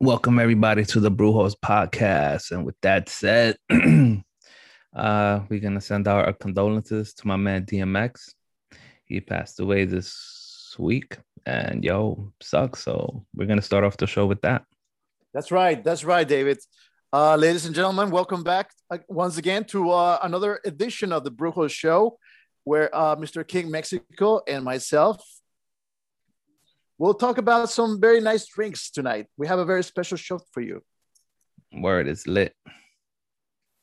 Welcome everybody to the Brujos podcast. And with that said, uh, we're gonna send out our condolences to my man DMX. He passed away this week, and yo, sucks. So we're gonna start off the show with that. That's right. That's right, David. Uh, ladies and gentlemen, welcome back uh, once again to uh, another edition of the Brujos show, where uh, Mr. King Mexico and myself We'll talk about some very nice drinks tonight. We have a very special show for you. Word is lit.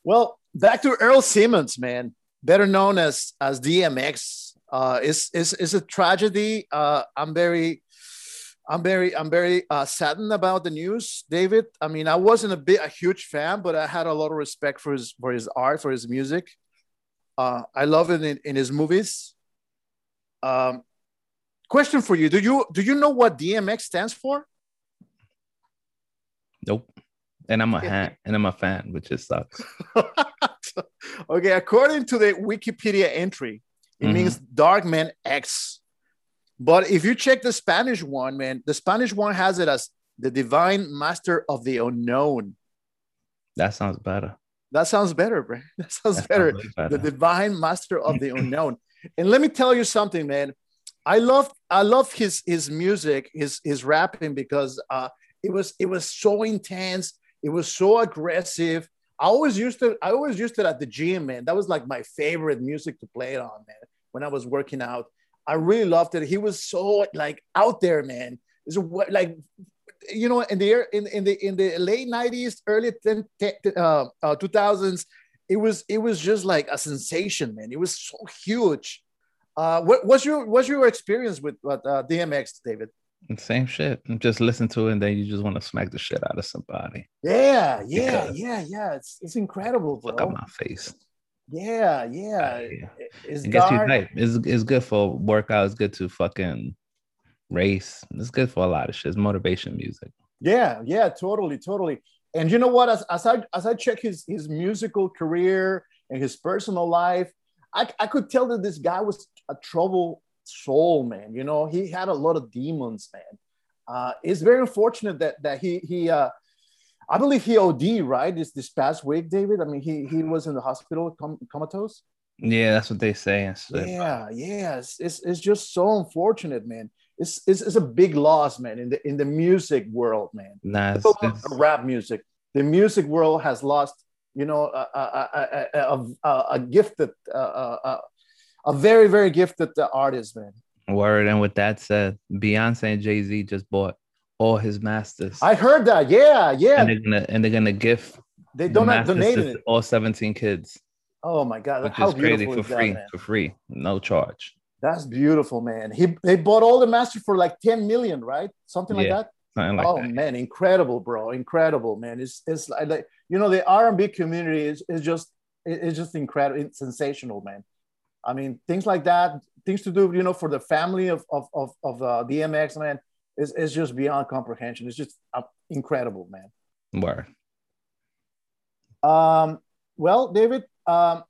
Well, back to Earl Simmons, man, better known as as DMX. Uh, is is is a tragedy. Uh, I'm very, I'm very, I'm very uh, saddened about the news, David. I mean, I wasn't a bit a huge fan, but I had a lot of respect for his for his art, for his music. Uh, I love it in, in his movies. Um, Question for you: Do you do you know what DMX stands for? Nope. And I'm a hat, and I'm a fan, which just sucks. okay, according to the Wikipedia entry, it mm-hmm. means Dark Man X. But if you check the Spanish one, man, the Spanish one has it as the Divine Master of the Unknown. That sounds better. That sounds better, bro. That sounds that better. Sounds better. The Divine Master of the Unknown. And let me tell you something, man. I love I love his his music, his his rapping because uh, it was it was so intense. It was so aggressive. I always used to I always used it at the gym, man. That was like my favorite music to play it on, man. When I was working out, I really loved it. He was so like out there, man. It's like you know in the in in the in the late '90s, early 10, 10, uh, uh, 2000s, it was it was just like a sensation, man. It was so huge uh, what, what's your what's your experience with uh, DMX, David? Same shit. Just listen to it, and then you just want to smack the shit out of somebody. Yeah, yeah, yeah, yeah. It's it's incredible, bro. Look at my face. Yeah, yeah. yeah. It's it gets you hype. It's, it's good for workout. It's good to fucking race. It's good for a lot of shit. It's motivation music. Yeah, yeah, totally, totally. And you know what? As, as I as I check his his musical career and his personal life, I, I could tell that this guy was a troubled soul, man. You know, he had a lot of demons, man. Uh, it's very unfortunate that that he he uh, I believe he OD right this this past week, David. I mean, he he was in the hospital com- comatose. Yeah, that's what they say. Yeah, yeah. It's, it's, it's just so unfortunate, man. It's, it's it's a big loss, man, in the in the music world, man. Nice. Rap music. The music world has lost you know, a, a, a, a, a gifted, a, a very, very gifted artist, man. Word. And with that said, Beyonce and Jay Z just bought all his masters. I heard that. Yeah, yeah. And they're gonna and they're gonna gift. They don't the donate it. All seventeen kids. Oh my god, which How is crazy for is free, that, for free, no charge. That's beautiful, man. He they bought all the masters for like ten million, right? Something like that. Something like oh that. man, incredible, bro, incredible, man. It's it's like you know the R&B community is, is just it's just incredible, it's sensational, man. I mean, things like that, things to do, you know, for the family of of of, of uh, DMX, man, is is just beyond comprehension. It's just uh, incredible, man. Where? Um. Well, David. Um.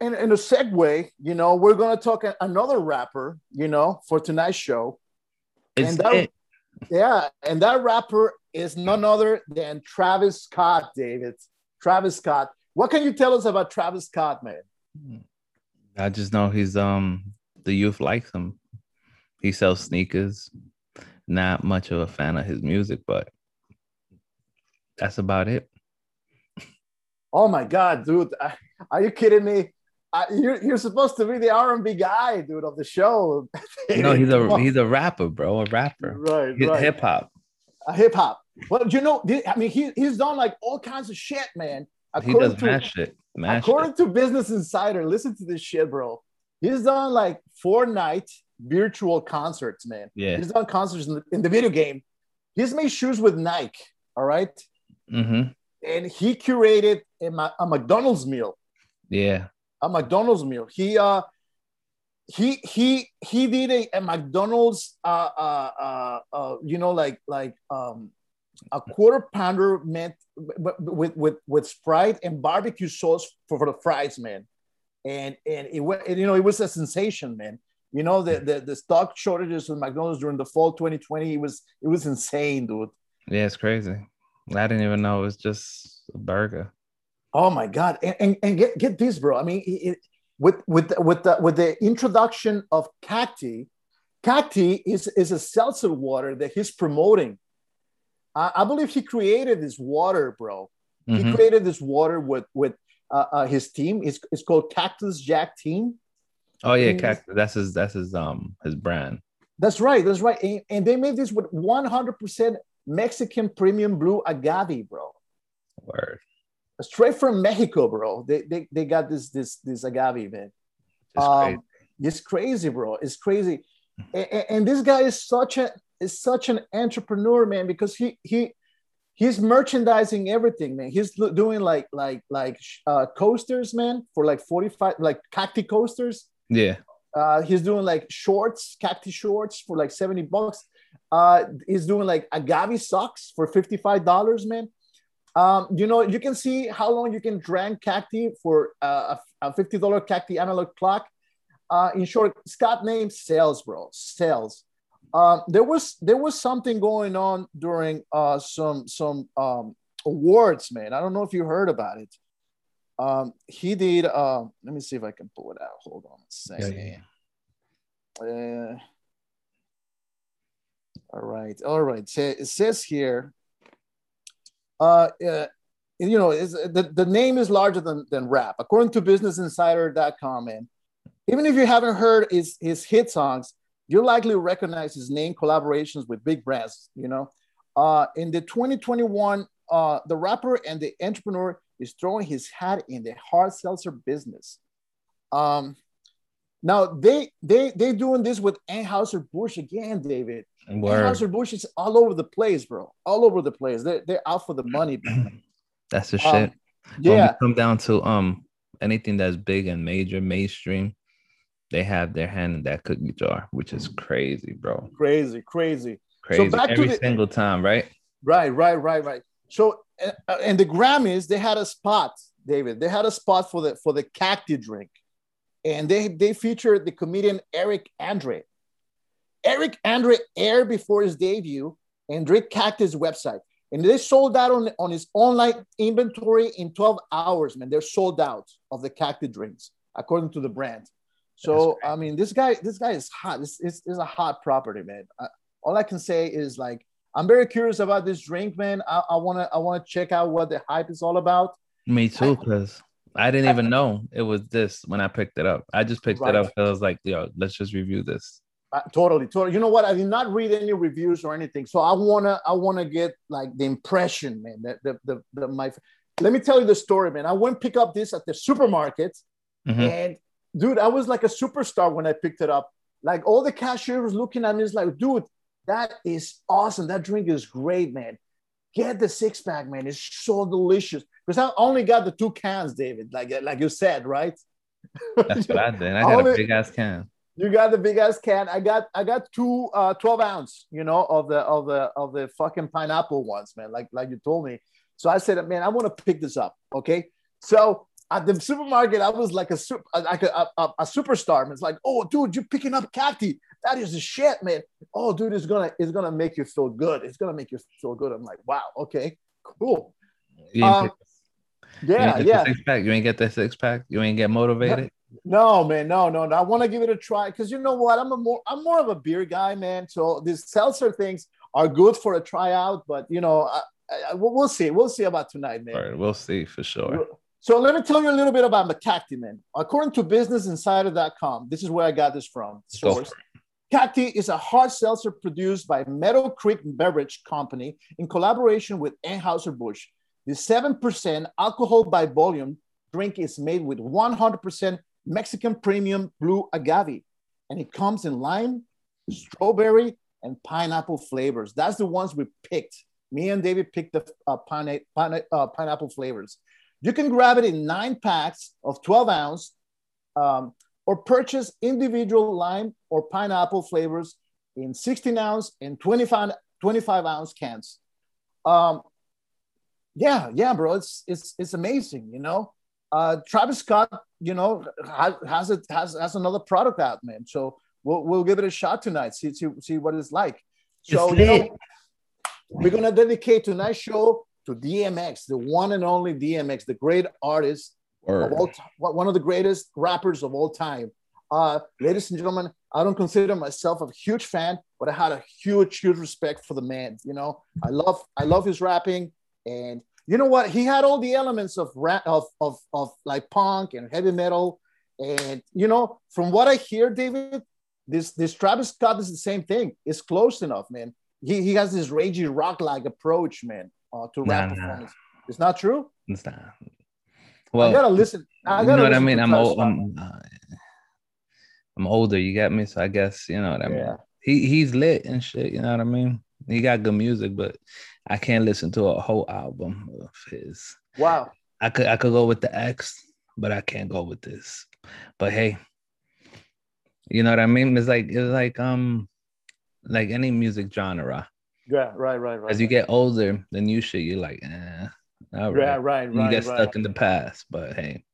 In, in a segue, you know, we're gonna talk another rapper, you know, for tonight's show. Is and that, it? Yeah, and that rapper is none other than Travis Scott, David. Travis Scott. What can you tell us about Travis Scott, man? I just know he's um the youth likes him. He sells sneakers. Not much of a fan of his music, but that's about it. Oh my god, dude! Are you kidding me? I, you're, you're supposed to be the R&B guy, dude, of the show. no, he's a he's a rapper, bro, a rapper. Right, right. Hip hop. A hip hop. Well, you know, I mean, he he's done like all kinds of shit, man. According he does to. Mad according shit. to Business Insider, listen to this shit, bro. He's done like four night virtual concerts, man. Yeah. He's done concerts in the, in the video game. He's made shoes with Nike. All right? mm-hmm. And he curated a, a McDonald's meal. Yeah a McDonald's meal. He uh he he he did a, a McDonald's uh, uh uh uh you know like like um a quarter pounder meant with with with Sprite and barbecue sauce for, for the fries, man. And and it went you know it was a sensation, man. You know, the, the, the stock shortages with McDonald's during the fall 2020, it was it was insane, dude. Yeah, it's crazy. I didn't even know it was just a burger. Oh my god! And, and, and get get this, bro. I mean, it, with with with the with the introduction of cacti, cacti is is a seltzer water that he's promoting. I, I believe he created this water, bro. Mm-hmm. He created this water with with uh, uh, his team. It's, it's called Cactus Jack Team. Oh yeah, Cactus. That's his. That's his. Um, his brand. That's right. That's right. And, and they made this with 100% Mexican premium blue agave, bro. Word straight from Mexico, bro. They they, they got this this this agave, man. It's um, crazy. It's crazy, bro. It's crazy. And, and, this guy is such a is such an entrepreneur, man, because he he he's merchandising everything, man. He's doing like like like uh, coasters, man, for like forty five like cacti coasters. Yeah. Uh, he's doing like shorts, cacti shorts for like 70 bucks. Uh, he's doing like agave socks for $55, man. Um, you know, you can see how long you can drink cacti for uh, a $50 cacti analog clock. Uh, in short, Scott named sales, bro, sales. Um, there was there was something going on during uh, some some um, awards, man. I don't know if you heard about it. Um, he did. Uh, let me see if I can pull it out. Hold on a second. Yeah, yeah, yeah. Uh, all right, all right. So it says here uh, uh, you know, the, the name is larger than, than rap. According to BusinessInsider.com, man, even if you haven't heard his, his hit songs, you'll likely recognize his name collaborations with big brands, you know. Uh, in the 2021, uh, the rapper and the entrepreneur is throwing his hat in the hard seltzer business. Um, now they they they doing this with Anheuser Busch again, David. Anheuser Busch is all over the place, bro. All over the place. They're they're out for the money. that's the um, shit. Yeah. come down to um anything that's big and major, mainstream, they have their hand in that cookie jar, which is crazy, bro. Crazy, crazy, crazy. So back Every to the, single time, right? Right, right, right, right. So uh, and the Grammys, they had a spot, David. They had a spot for the for the cacti drink and they they featured the comedian Eric Andre. Eric Andre aired before his debut and Drake Cactus website. And they sold out on, on his online inventory in 12 hours, man. They're sold out of the cactus drinks, according to the brand. So I mean, this guy, this guy is hot. This is, is a hot property, man. I, all I can say is like, I'm very curious about this drink, man. I, I wanna, I wanna check out what the hype is all about. Me too, because I didn't even know it was this when I picked it up. I just picked right. it up. I was like, yo, let's just review this. Uh, totally, totally. You know what? I did not read any reviews or anything, so I wanna, I wanna get like the impression, man. That the, the, the my. Let me tell you the story, man. I went pick up this at the supermarket, mm-hmm. and dude, I was like a superstar when I picked it up. Like all the cashiers looking at me, is like, dude, that is awesome. That drink is great, man. Get the six pack, man. It's so delicious because I only got the two cans, David, like like you said, right? That's what I did. I got only, a big ass can. You got the big ass can. I got I got two uh 12 ounce, you know, of the of the of the fucking pineapple ones, man. Like like you told me. So I said, man, I want to pick this up. Okay. So at the supermarket, I was like a super, like a, a, a superstar. And it's like, oh, dude, you're picking up cacti. That is the shit, man. Oh, dude, it's gonna it's gonna make you feel good. It's gonna make you feel good. I'm like, wow, okay, cool. Um, yeah, you yeah. Six pack. You ain't get that six pack. You ain't get motivated. No, man, no, no, no. I want to give it a try because you know what? I'm a more, I'm more of a beer guy, man. So these seltzer things are good for a tryout, but you know, I, I, we'll see. We'll see about tonight, man. All right, we'll see for sure. So let me tell you a little bit about Macacti, man. According to BusinessInsider.com, this is where I got this from. Source. Cacti is a hard seltzer produced by Meadow Creek Beverage Company in collaboration with Anheuser-Busch. The 7% alcohol by volume drink is made with 100% Mexican premium blue agave, and it comes in lime, strawberry, and pineapple flavors. That's the ones we picked. Me and David picked the uh, pine, pine, uh, pineapple flavors. You can grab it in nine packs of 12 ounce um, or purchase individual lime or pineapple flavors in 16 ounce and 25, 25 ounce cans. Um, yeah, yeah, bro. It's it's it's amazing, you know. Uh, Travis Scott, you know, has has it has has another product out, man. So we'll, we'll give it a shot tonight. See see, see what it's like. So you know, we're gonna dedicate tonight's show to DMX, the one and only DMX, the great artist Word. of all, one of the greatest rappers of all time. Uh, ladies and gentlemen, I don't consider myself a huge fan, but I had a huge, huge respect for the man. You know, I love, I love his rapping, and you know what? He had all the elements of rap, of, of, of like punk and heavy metal, and you know, from what I hear, David, this this Travis Scott is the same thing. It's close enough, man. He, he has this raging rock like approach, man, uh, to rap nah, performance. Nah. It's not true. It's not. Well, I gotta listen. I gotta you know what I mean? I'm old. I'm, uh, I'm older. You got me, so I guess you know what I mean. Yeah. He he's lit and shit. You know what I mean? He got good music, but I can't listen to a whole album of his. Wow. I could I could go with the X, but I can't go with this. But hey, you know what I mean? It's like it's like um like any music genre. Yeah, right, right, right. As you get older, the new shit you're like, eh, all right, yeah, right, right. You get right. stuck in the past, but hey,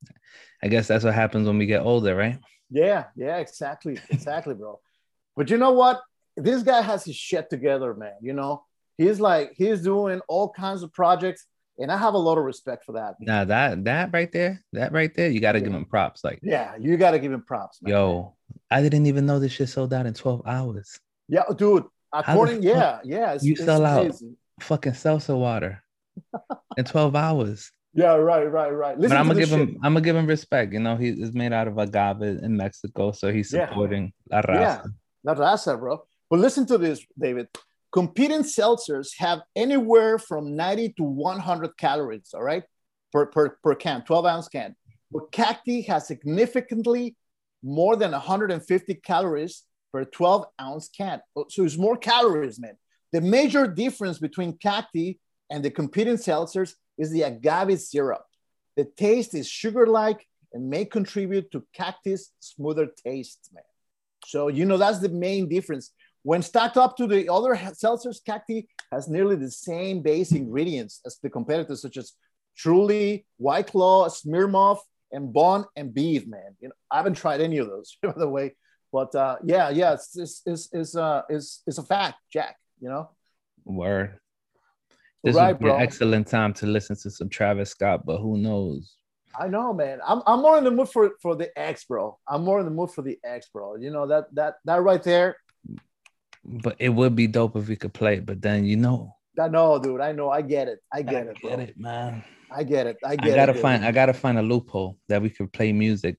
I guess that's what happens when we get older, right? Yeah, yeah, exactly, exactly, bro. But you know what? This guy has his shit together, man. You know, he's like he's doing all kinds of projects and I have a lot of respect for that. Now that that right there, that right there, you got to yeah. give him props. Like, yeah, you got to give him props. Man. Yo, I didn't even know this shit sold out in twelve hours. Yeah, dude. According, yeah, yeah, it's, you it's sell amazing. out fucking seltzer water in twelve hours. Yeah, right, right, right. Listen but I'm gonna give shit. him, I'm gonna give him respect. You know, he is made out of agave in Mexico, so he's supporting yeah. La Raza. Yeah, La Raza, bro. But listen to this, David. Competing seltzers have anywhere from 90 to 100 calories, all right, per, per, per can, 12 ounce can. But Cacti has significantly more than 150 calories per 12 ounce can. Oh, so it's more calories, man. The major difference between Cacti and the competing seltzers is the agave syrup. The taste is sugar like and may contribute to Cacti's smoother taste, man. So, you know, that's the main difference. When stacked up to the other seltzers, Cacti has nearly the same base ingredients as the competitors, such as Truly, White Claw, Smirnoff, and Bon and Viv, man. You know, I haven't tried any of those, by the way. But uh, yeah, yeah, it's it's it's it's, uh, it's, it's a fact, Jack. You know. Word. This right, would be bro. an excellent time to listen to some Travis Scott, but who knows? I know, man. I'm, I'm more in the mood for, for the X, bro. I'm more in the mood for the X, bro. You know that that that right there but it would be dope if we could play. But then you know, I know, dude. I know. I get it. I get I it. Get bro. it, man. I get it. I get I gotta it, find. I gotta find a loophole that we could play music.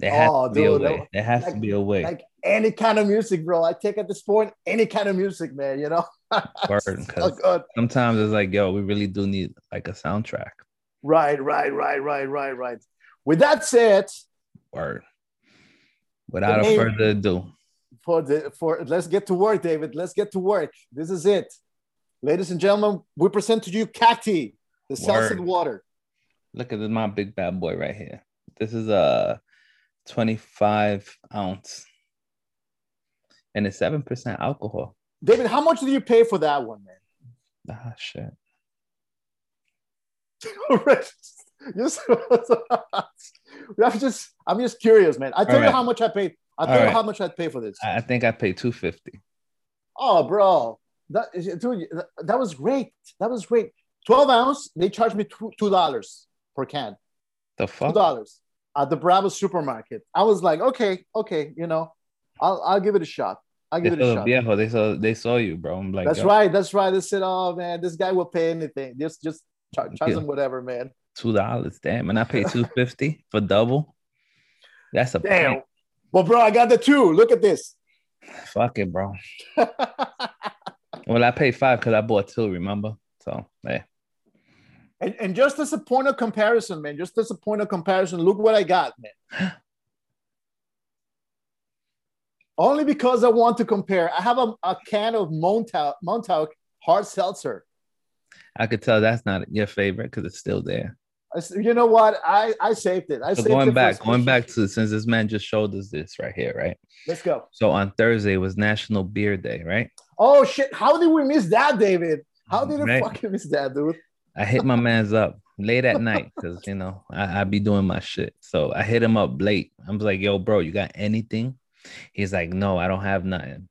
There has oh, to be dude, a way. There has like, to be a way. Like any kind of music, bro. I take at this point any kind of music, man. You know. Word, so sometimes it's like, yo, we really do need like a soundtrack. Right, right, right, right, right, right. With that said, word. Without a further ado, for the for let's get to work, David. Let's get to work. This is it, ladies and gentlemen. We present to you Cacti, the seltzer water. Look at this, my big bad boy right here. This is a 25 ounce, and it's seven percent alcohol. David, how much did you pay for that one, man? Ah, shit. I'm just, I'm just curious, man. I tell right. you how much I paid. I tell you right. how much I'd pay for this. I think I paid two fifty. Oh, bro, that dude, that was great. That was great. Twelve ounce. They charged me two dollars per can. The fuck. Two dollars at the Bravo supermarket. I was like, okay, okay, you know, I'll I'll give it a shot. I'll give they it a shot. Viejo, they saw they saw you, bro. I'm like, that's right, that's right. They said, oh man, this guy will pay anything. Just just charge, charge him whatever, man. Two dollars, damn, and I paid two fifty for double. That's a damn. Well, bro, I got the two. Look at this. Fuck it, bro. well, I paid five because I bought two, remember? So, yeah. And, and just as a point of comparison, man, just as a point of comparison, look what I got, man. Only because I want to compare. I have a, a can of Montauk, Montauk hard seltzer. I could tell that's not your favorite because it's still there you know what? I I saved it. I so saved going back, going back to since this man just showed us this right here, right? Let's go. So on Thursday was National Beer Day, right? Oh shit! How did we miss that, David? How did right? we fucking miss that, dude? I hit my man's up late at night because you know I, I be doing my shit. So I hit him up late. I'm like, yo, bro, you got anything He's like, no, I don't have nothing.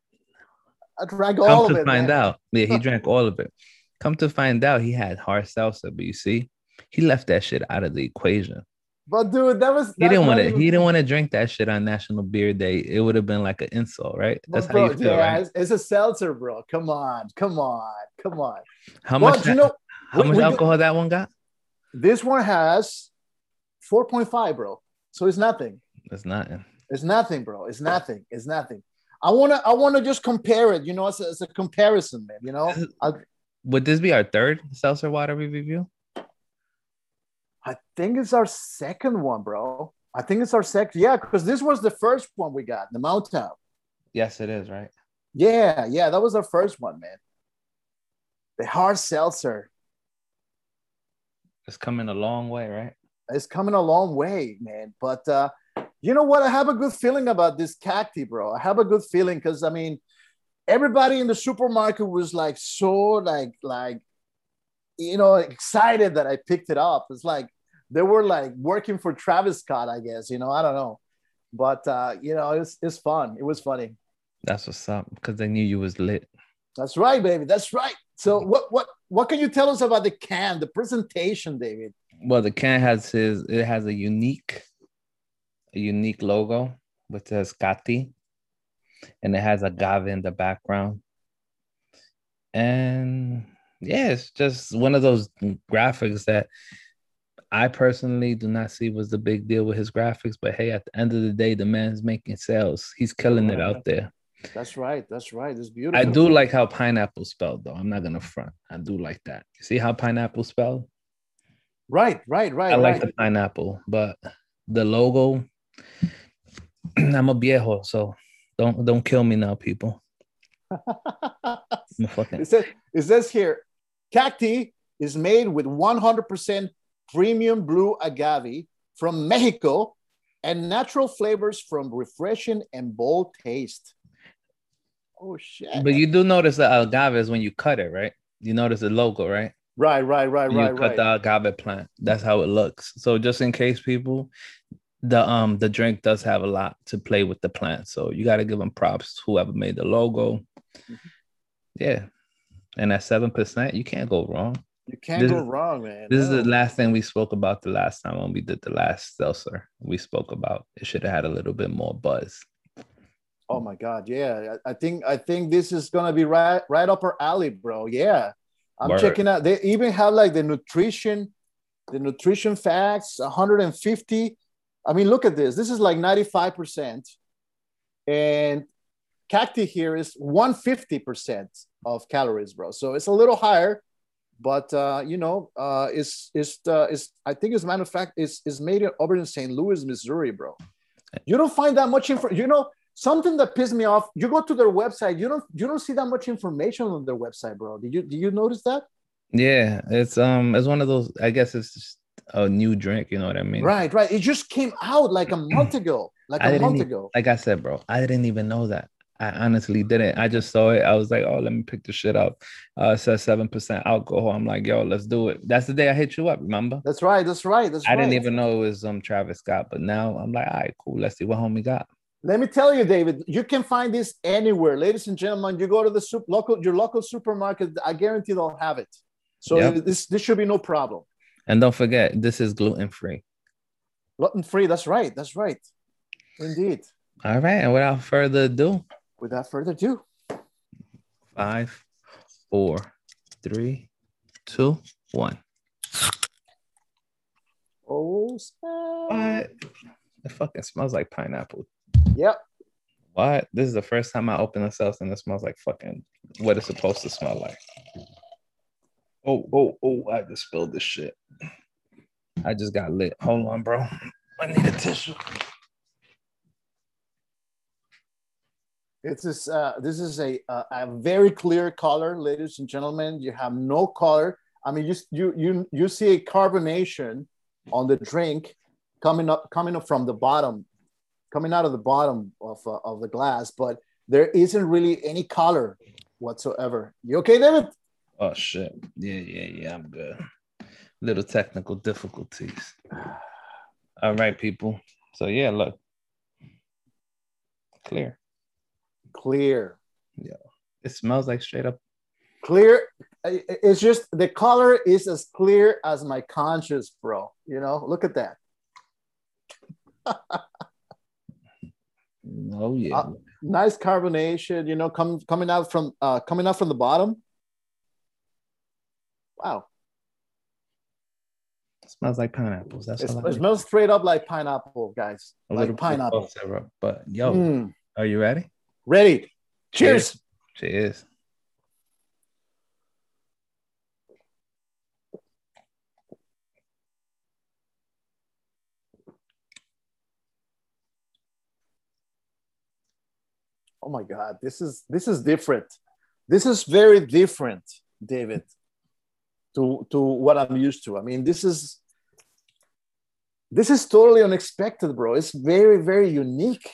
I drank all of it. Come to find man. out, yeah, he drank all of it. Come to find out, he had hard seltzer, but you see, he left that shit out of the equation. But dude, that was He didn't want to. even- He didn't want to drink that shit on National Beer Day. It would have been like an insult, right? That's bro, how you feel, yeah, right? it's, a seltzer, bro. Come on, come on, come on. How Well, much? you know, how we- much we alcohol that one got? this one has 4.5, bro. So it's nothing. It's nothing. It's nothing, bro. It's nothing. It's nothing. I wanna, I wanna just compare it. You know, it's a, a comparison, man. You know, I, Would this be our third seltzer water review? I think it's our second one, bro. I think it's our second. Yeah, because this was the first one we got, the Mountain. Yes, it is, right? Yeah, yeah, that was our first one, man. The hard seltzer It's coming a long way, right? It's coming a long way, man. But uh, you know what? I have a good feeling about this cacti, bro. I have a good feeling because I mean, everybody in the supermarket was like so like like you know excited that I picked it up. It's like they were like working for Travis Scott, I guess. You know, I don't know, but uh, you know, it's it's fun. It was funny. That's what's up because they knew you was lit. That's right, baby. That's right. So what what what can you tell us about the can, the presentation, David? Well, the can has his. It has a unique, a unique logo which says Cacti, and it has agave in the background. And yeah, it's just one of those graphics that I personally do not see was the big deal with his graphics. But hey, at the end of the day, the man's making sales. He's killing it out there. That's right. That's right. It's beautiful. I do like how pineapple spelled though. I'm not gonna front. I do like that. You see how pineapple spelled? Right, right, right. I like the pineapple, but the logo. I'm a viejo, so don't don't kill me now, people. Fucking it, says, it says here, cacti is made with 100% premium blue agave from Mexico and natural flavors from refreshing and bold taste. Oh shit! But you do notice the agave is when you cut it, right? You notice the logo, right? right, right, right, you right, cut right. the agave plant. That's how it looks. So just in case people, the um the drink does have a lot to play with the plant. So you got to give them props. Whoever made the logo, Mm-hmm. yeah. And at seven percent, you can't go wrong. You can't this go wrong, man. This is the last thing we spoke about the last time when we did the last seltzer. We spoke about it should have had a little bit more buzz. Oh my god, yeah. I, I think I think this is gonna be right right up our alley, bro. Yeah. I'm Word. checking out. They even have like the nutrition, the nutrition facts, 150. I mean, look at this. This is like 95%. And cacti here is 150% of calories, bro. So it's a little higher, but uh, you know, uh, it's it's uh, it's I think it's fact, is is made in- over in St. Louis, Missouri, bro. You don't find that much info. You know, something that pissed me off. You go to their website, you don't you don't see that much information on their website, bro. Did you did you notice that? Yeah, it's um it's one of those. I guess it's just a new drink. You know what I mean? Right, right. It just came out like a month ago, like I a month ago. Like I said, bro, I didn't even know that. I honestly didn't. I just saw it. I was like, oh, let me pick the shit up. Uh, it says seven percent alcohol. I'm like, yo, let's do it. That's the day I hit you up. Remember? That's right. That's right. That's I didn't even know it was um Travis Scott, but now I'm like, all right, cool. Let's see what homie got. Let me tell you, David, you can find this anywhere, ladies and gentlemen. You go to the local your local supermarket. I guarantee they'll have it. So Yep. this this should be no problem. And don't forget, this is gluten free. Gluten free. That's right. That's right. Indeed. All right, and without further ado, Without further ado, five, four, three, two, one. oh, snap. What? It fucking smells like pineapple. Yep. What? This is the first time I open this house and it smells like fucking what it's supposed to smell like. Oh, oh, oh, I just spilled this shit. I just got lit. Hold on, bro. I need a tissue. It's this. Uh, this is a, a a very clear color, ladies and gentlemen. You have no color. I mean, you you you you see a carbonation on the drink coming up coming up from the bottom, coming out of the bottom of uh, of the glass, but there isn't really any color whatsoever. You okay, David? Oh shit. Yeah, yeah, yeah. I'm good. Little technical difficulties. All right, people. So yeah, look. Clear. Clear. Yeah. It smells like straight up clear. It's just the color is as clear as my conscience, bro. You know, look at that. oh yeah. Uh, nice carbonation, you know, coming coming out from uh coming out from the bottom. Wow. It smells like pineapples. That's it, it smells straight up like pineapple, guys. A like pineapple syrup. But yo, mm. are you ready? Ready. Cheers. Cheers. Oh my god this is this is different. This is very different david to to what i'm used to. I mean this is this is totally unexpected bro. It's very very unique.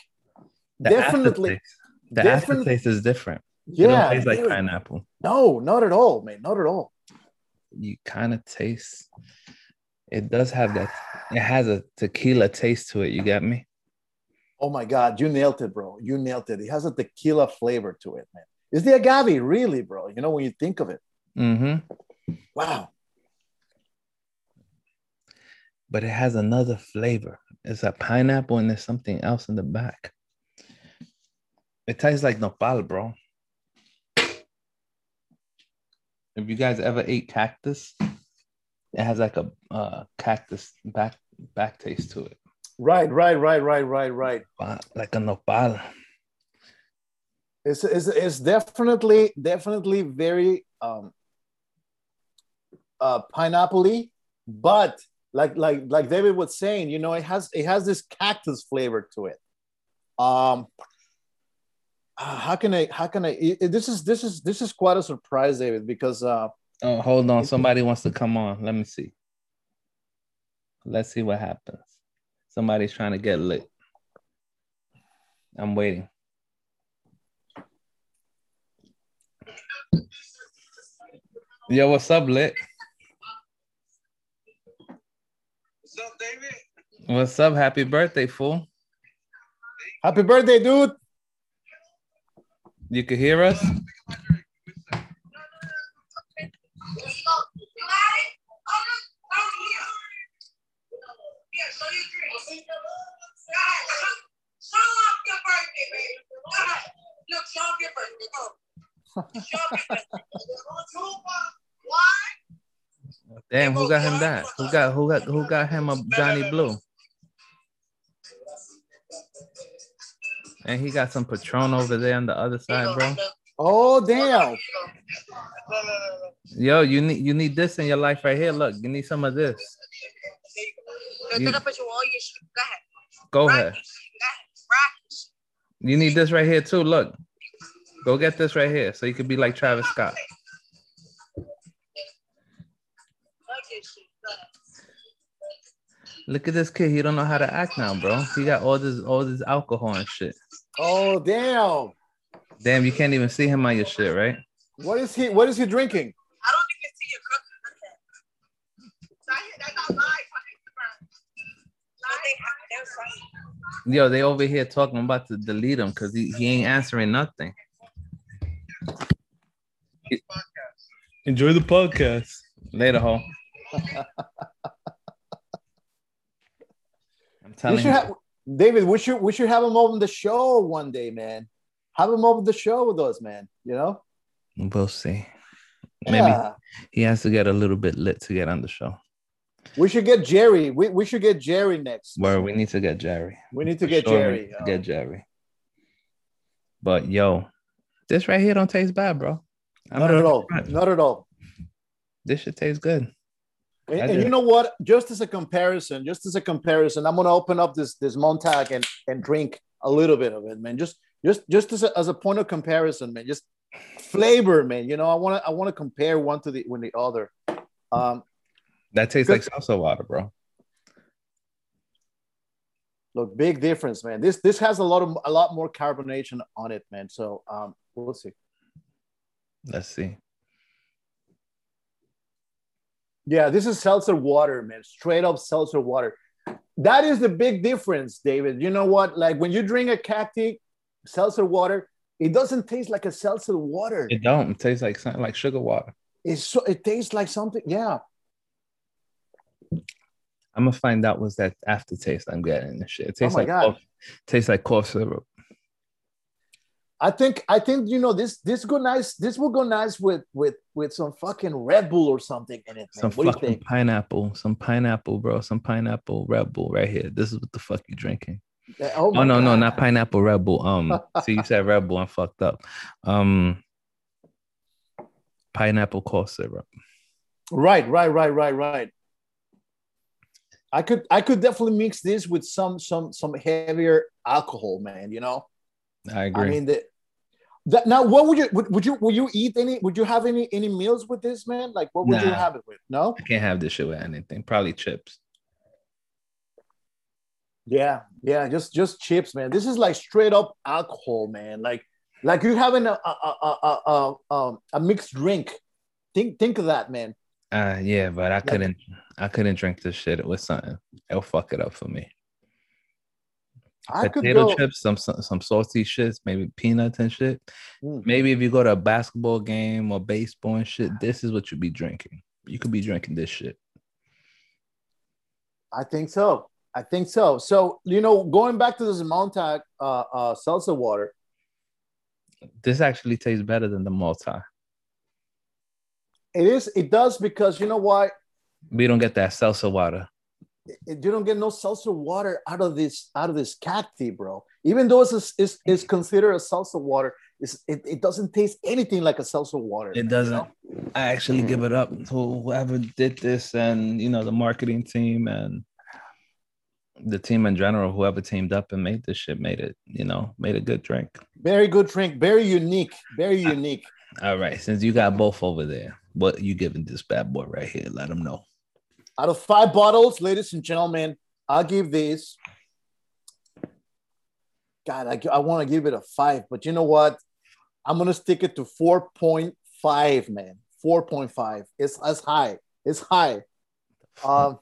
The definitely aftertaste. the definitely, aftertaste is different. Yeah it like pineapple. No not at all man not at all. You kind of taste it does have that it has a tequila taste to it you get me Oh my God, you nailed it, bro. You nailed it. It has a tequila flavor to it, man. Is the agave really, bro? You know, when you think of it. Mm-hmm. Wow. But it has another flavor. It's a pineapple and there's something else in the back. It tastes like nopal, bro. If you guys ever ate cactus, it has like a uh, cactus back back taste to it. Right, right, right, right, right, right. Like a nopal. It's, it's, it's definitely, definitely very um, uh, pineapple but like like like David was saying, you know, it has it has this cactus flavor to it. Um, uh, how can I how can I it, this is this is this is quite a surprise, David, because uh oh hold on, somebody wants to come on. Let me see. Let's see what happens. Somebody's trying to get lit. I'm waiting. Yo, what's up, lit? What's up, David? What's up? Happy birthday, fool. Happy birthday, dude. You can hear us? Damn, who got him that? Who got who got who got him a Johnny Blue? And he got some Patron over there on the other side, bro. Oh damn. Yo, you need you need this in your life right here. Look, you need some of this. You, go ahead. You need this right here too. Look. Go get this right here so you could be like Travis Scott. Look at this kid. He don't know how to act now, bro. He got all this all this alcohol and shit. Oh damn. Damn, you can't even see him on your shit, right? What is he what is he drinking? I don't even see your cooking. Yo, they over here talking about to delete him because he, he ain't answering nothing. Enjoy the podcast. Later, ho. I'm telling you. Have, David, we should we should have him over the show one day, man. Have him over the show with us, man. You know? We'll see. Maybe yeah. he has to get a little bit lit to get on the show. We should get Jerry. We, we should get Jerry next. Where we need to get Jerry. We need to get sure Jerry. Get Jerry. But yo, this right here don't taste bad, bro. I'm not, not at all. Not at all. This should taste good. And, and you know what? Just as a comparison, just as a comparison, I'm gonna open up this this Montauk and and drink a little bit of it, man. Just just just as a, as a point of comparison, man. Just flavor, man. You know, I want to I want to compare one to the with the other. Um, that tastes like salsa water, bro. Look, big difference, man. This this has a lot of a lot more carbonation on it, man. So um, we'll see. Let's see. Yeah, this is seltzer water, man. Straight up seltzer water. That is the big difference, David. You know what? Like when you drink a cacti, seltzer water. It doesn't taste like a seltzer water. It don't. It tastes like something like sugar water. It's so it tastes like something. Yeah. I'm gonna find out what's that aftertaste I'm getting and shit. It tastes Oh like God. cough, tastes like cough syrup. I think I think you know this this go nice. This will go nice with with with some fucking Red Bull or something in it. Man. Some what fucking pineapple, some pineapple, bro. Some pineapple Red Bull right here. This is what the fuck you drinking. Oh, Oh no, no, not pineapple Red Bull. Um, so you said Red Bull. I'm fucked up. Um, pineapple cough syrup. Right, right, right, right, right. I could I could definitely mix this with some some some heavier alcohol, man. You know, I agree. I mean the that now what would you would, would you would you eat any would you have any any meals with this man? Like what would you have it with? No? I can't have this shit with anything. Probably chips. Yeah, yeah, just just chips, man. This is like straight up alcohol, man. Like like you're having a a a a, a, a, a mixed drink. Think think of that, man. Uh, yeah, but I couldn't. I couldn't drink this shit with something. It'll fuck it up for me. I could Potato go. chips, some, some some salty shits, maybe peanuts and shit. Mm. Maybe if you go to a basketball game or baseball and shit, this is what you be drinking. You could be drinking this shit. I think so. I think so. So you know, going back to this Montauk uh, uh, salsa water, This actually tastes better than the multi. it is. It does because you know why? We don't get that salsa water. Eh, you don't get no salsa water out of this out of this cacti, bro. Even though it's a, it's, it's considered a salsa water, it's, it, it doesn't taste anything like a salsa water. It doesn't. know? I actually give it up to whoever did this and you know the marketing team and the team in general, whoever teamed up and made this shit, made it, you know, made a good drink. Very good drink. Very unique. Very unique. All right, since you got both over there, what you giving this bad boy right here? Let them know. Out of five bottles, ladies and gentlemen, I'll give this. God, I, I want to give it a five, but you know what? I'm gonna stick it to 4.5, man. 4.5. It's as high. It's high. Um,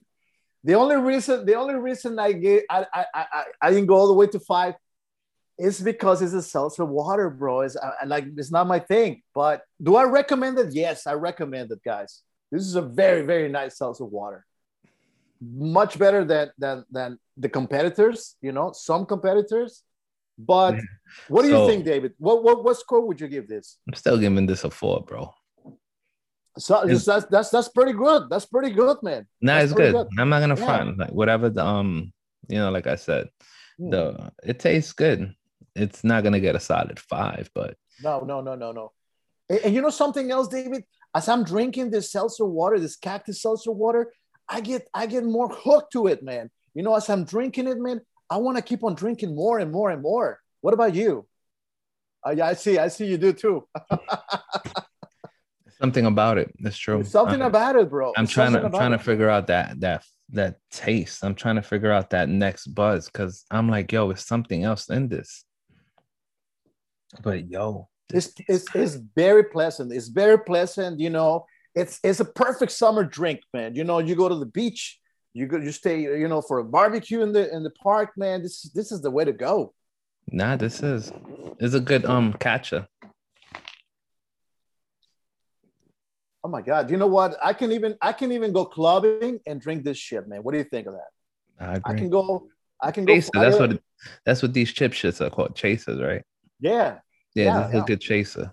the only reason, the only reason I gave I I, I, I didn't go all the way to five is because it's a seltzer water, bro. It's I, I like it's not my thing. But do I recommend it? Yes, I recommend it, guys. This is a very, very nice seltzer water. Much better than than than the competitors, you know, some competitors. But what do you think, David? What, what what score would you give this? I'm still giving this a four, bro. So Is- that's that's that's pretty good. That's pretty good, man. Nah, That's it's pretty good. I'm not gonna Yeah. front like whatever the um, you know, like I said, Hmm. the it tastes good. It's not gonna get a solid five, but No, no, no, no, no. And, and you know something else, David? As I'm drinking this seltzer water, this cactus seltzer water, I get I get more hooked to it, man. You know, as I'm drinking it, man, I want to keep on drinking more and more and more. What about you? Yeah, I see. I see you do too. something about it. That's true. There's something Uh, about it, bro. I'm trying to I'm trying to figure out that that that taste. I'm trying to figure out that next buzz because I'm like, yo, it's something else in this. But yo, It's, it's it's very pleasant. It's very pleasant. You know, it's it's a perfect summer drink, man. You know, you go to the beach, you go, you stay, you know, for a barbecue in the in the park, man. This this is the way to go. nah, this is is a good um catcher. Oh my god! You know what? I can even I can even go clubbing and drink this shit, man. What do you think of that? I I can go. I can go. That's what that's what these chip shits are called. Chasers, right? Yeah. Yeah, Yeah, is yeah. a good chaser.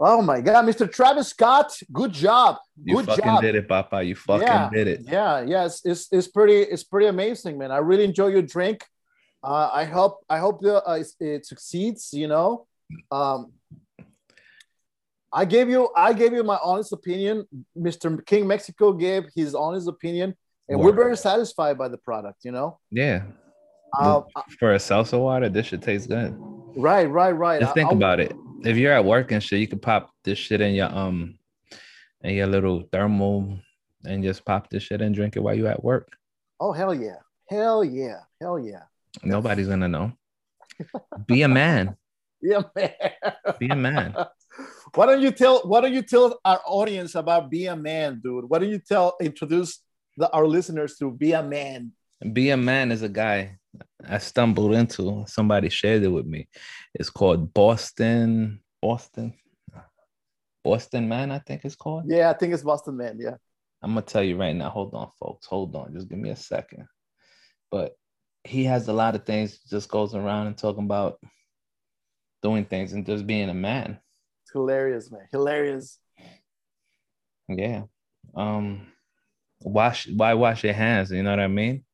Oh my god, Mr. Travis Scott, good job. You Good fucking job. did it, Papa. You fucking Yeah. did it. Yeah, yeah, it's, it's, it's pretty it's pretty amazing, man. I really enjoy your drink. Uh, I hope I hope the, uh, it, it succeeds. You know, um, I gave you I gave you my honest opinion. Mr. King Mexico gave his honest opinion, and we're very satisfied by the product. You know, Yeah. uh, For a salsa water, this should taste good. Right, right, right. Just think I- about it. If you're at work and shit, you could pop this shit in your um in your little thermal and just pop this shit and drink it while you're at work. Oh hell yeah, hell yeah, hell yeah, Nobody's gonna know. Be a man. yeah, man. Be a man. why don't you tell Why don't you tell our audience about be a man, dude? Why don't you tell introduce the, our listeners to be a man? Be a man is a guy I stumbled into. Somebody shared it with me. It's called Boston, Boston, Boston Man. I think it's called. Yeah, I think it's Boston Man. Yeah. I'm gonna tell you right now. Hold on, folks. Hold on. Just give me a second. But he has a lot of things. Just goes around and talking about doing things and just being a man. It's hilarious, man. Hilarious. Yeah. Um. Wash. Why wash your hands? You know what I mean?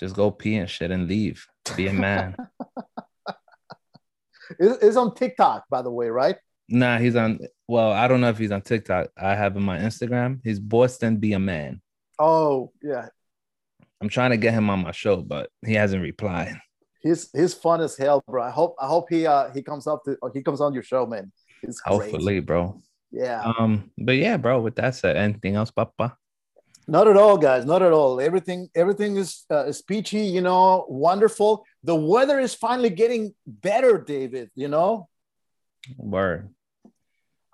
Just go pee and shit and leave. Be a man. it's on TikTok, by the way, right? Nah, he's on. Well, I don't know if he's on TikTok. I have him on Instagram. He's Boston Be a Man. Oh yeah. I'm trying to get him on my show, but he hasn't replied. He's he's fun as hell, bro. I hope I hope he uh he comes up to he comes on your show, man. He's Hopefully, bro. Yeah. Um, but yeah, bro. With that said, anything else, Papa? Not at all, guys. Not at all. Everything, everything is uh, is peachy. You know, wonderful. The weather is finally getting better, David. You know. Word.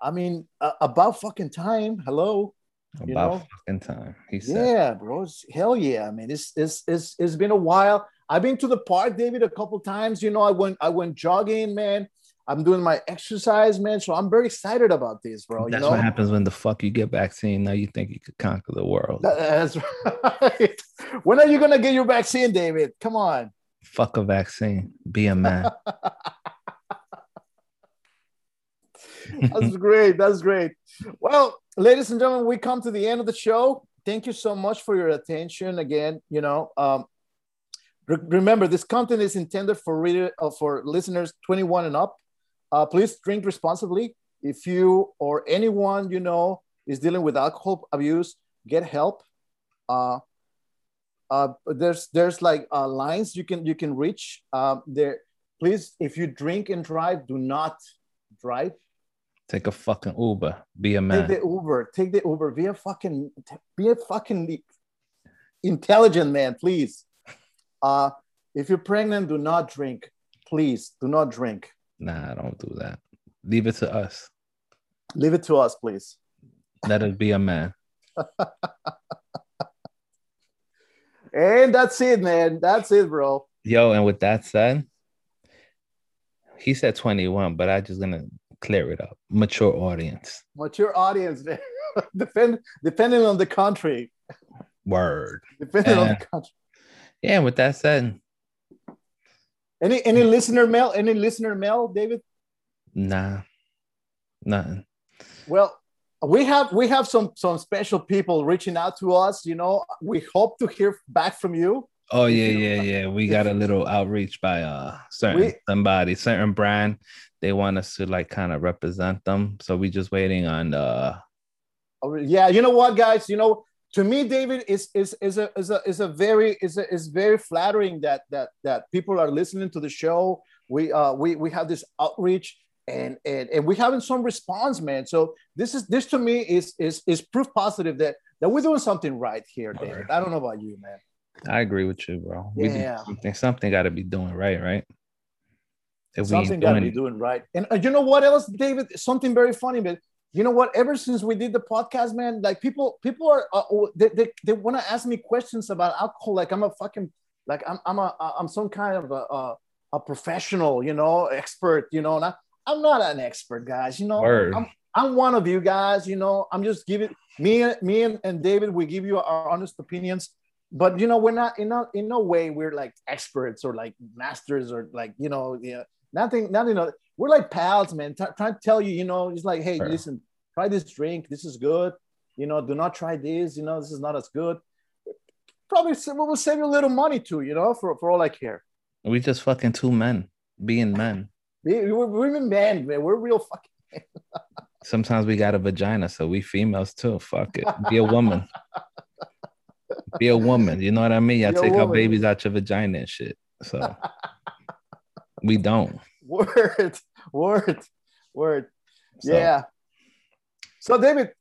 I mean, uh, about fucking time. Hello. About you know? fucking time. He said. Yeah, bro. Hell yeah. I mean, it's, it's it's it's been a while. I've been to the park, David, a couple times. You know, I went I went jogging, man. I'm doing my exercise, man. So I'm very excited about this, bro. That's you know? what happens when the fuck you get vaccine. Now you think you could conquer the world. That's right. when are you gonna get your vaccine, David? Come on. Fuck a vaccine. Be a man. That's great. That's great. Well, ladies and gentlemen, we come to the end of the show. Thank you so much for your attention. Again, you know, um, re- remember this content is intended for reader uh, for listeners 21 and up. Uh, please drink responsibly. If you or anyone you know is dealing with alcohol abuse, get help. Uh, uh, there's there's like uh, lines you can you can reach. Um, there, please, if you drink and drive, do not drive. Take a fucking Uber. Be a man. Take the Uber. Take the Uber. Be a fucking be a fucking intelligent man, please. Uh, if you're pregnant, do not drink. Please do not drink. Nah, don't do that. Leave it to us. Leave it to us, please. Let us be a man. and that's it, man. That's it, bro. Yo, and with that said, he said 21, but I just gonna clear it up. Mature audience. Mature audience, Depend, depending on the country. Word. Depending and, on the country. Yeah, with that said. Any any listener mail? Any listener mail, David? Nah. Nothing. Well, we have we have some some special people reaching out to us. You know, we hope to hear back from you. Oh yeah, yeah, yeah. We got a little outreach by uh certain we, somebody, certain brand they want us to like kind of represent them. So we just waiting on uh oh, yeah, you know what, guys? You know, to me, David is is is a is a is a very is a, is very flattering that that that people are listening to the show. We uh we we have this outreach and and and we having some response, man. So this is this to me is is is proof positive that that we're doing something right here, David. I don't know about you, man. I agree with you, bro. Yeah. something something got to be doing right, right? If something got to be doing right. And uh, you know what else, David? Something very funny, but you know what? Ever since we did the podcast, man, like people, people are uh, oh, they, they, they want to ask me questions about alcohol. Like I'm a fucking like I'm I'm a I'm some kind of a a, a professional, you know, expert, you know. And I, I'm not an expert, guys. You know, Word. I'm I'm one of you guys. You know, I'm just giving me me and, and David. We give you our honest opinions but you know we're not in no in no way we're like experts or like masters or like you know yeah Nothing, nothing. We're like pals, man. T- trying to tell you, you know, it's like, hey, listen, try this drink. This is good. You know, do not try this. You know, this is not as good. Probably we will save you a little money too. You know, for for all I care. We just fucking two men being men. We, we're, we're men, man. We're real fucking. Sometimes we got a vagina, so we females too. Fuck it. Be a woman. Be a woman. You know what I mean? Y'all take our babies out your vagina and shit. So we don't. Word, word, word. So. Yeah. So David,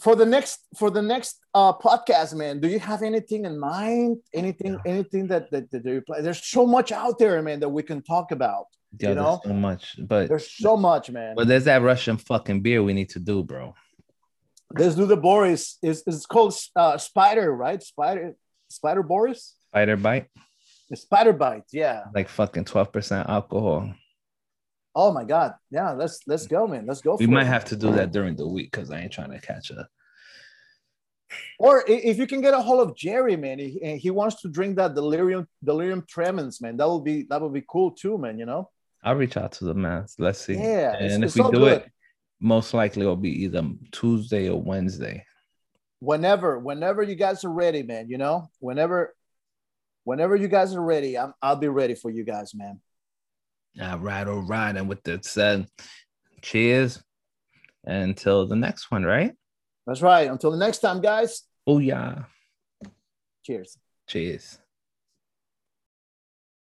for the next for the next uh, podcast, man, do you have anything in mind? Anything, yeah. anything that that, that you play? There's so much out there, man, that we can talk about. Yeah, you know? so much, but there's so much, man. But there's that Russian fucking beer we need to do, bro. Let's do the Boris. Is it's called uh, Spider, right? Spider, Spider Boris. Spider bite. The spider bite, yeah. Like fucking 12% alcohol. Oh my god. Yeah, let's let's go, man. Let's go. We might it. have to do that during the week because I ain't trying to catch up. Or if you can get a hold of Jerry, man, he, he wants to drink that delirium delirium tremens, man. That would be that would be cool too, man. You know. I'll reach out to the man. Let's see. Yeah, and if we do good. it, most likely it'll be either Tuesday or Wednesday. Whenever, whenever you guys are ready, man. You know, whenever, whenever you guys are ready, I'm, I'll be ready for you guys, man. All right, all right. And with that said, cheers. Until the next one, right? That's right. Until the next time, guys. Oh, yeah. Cheers. Cheers.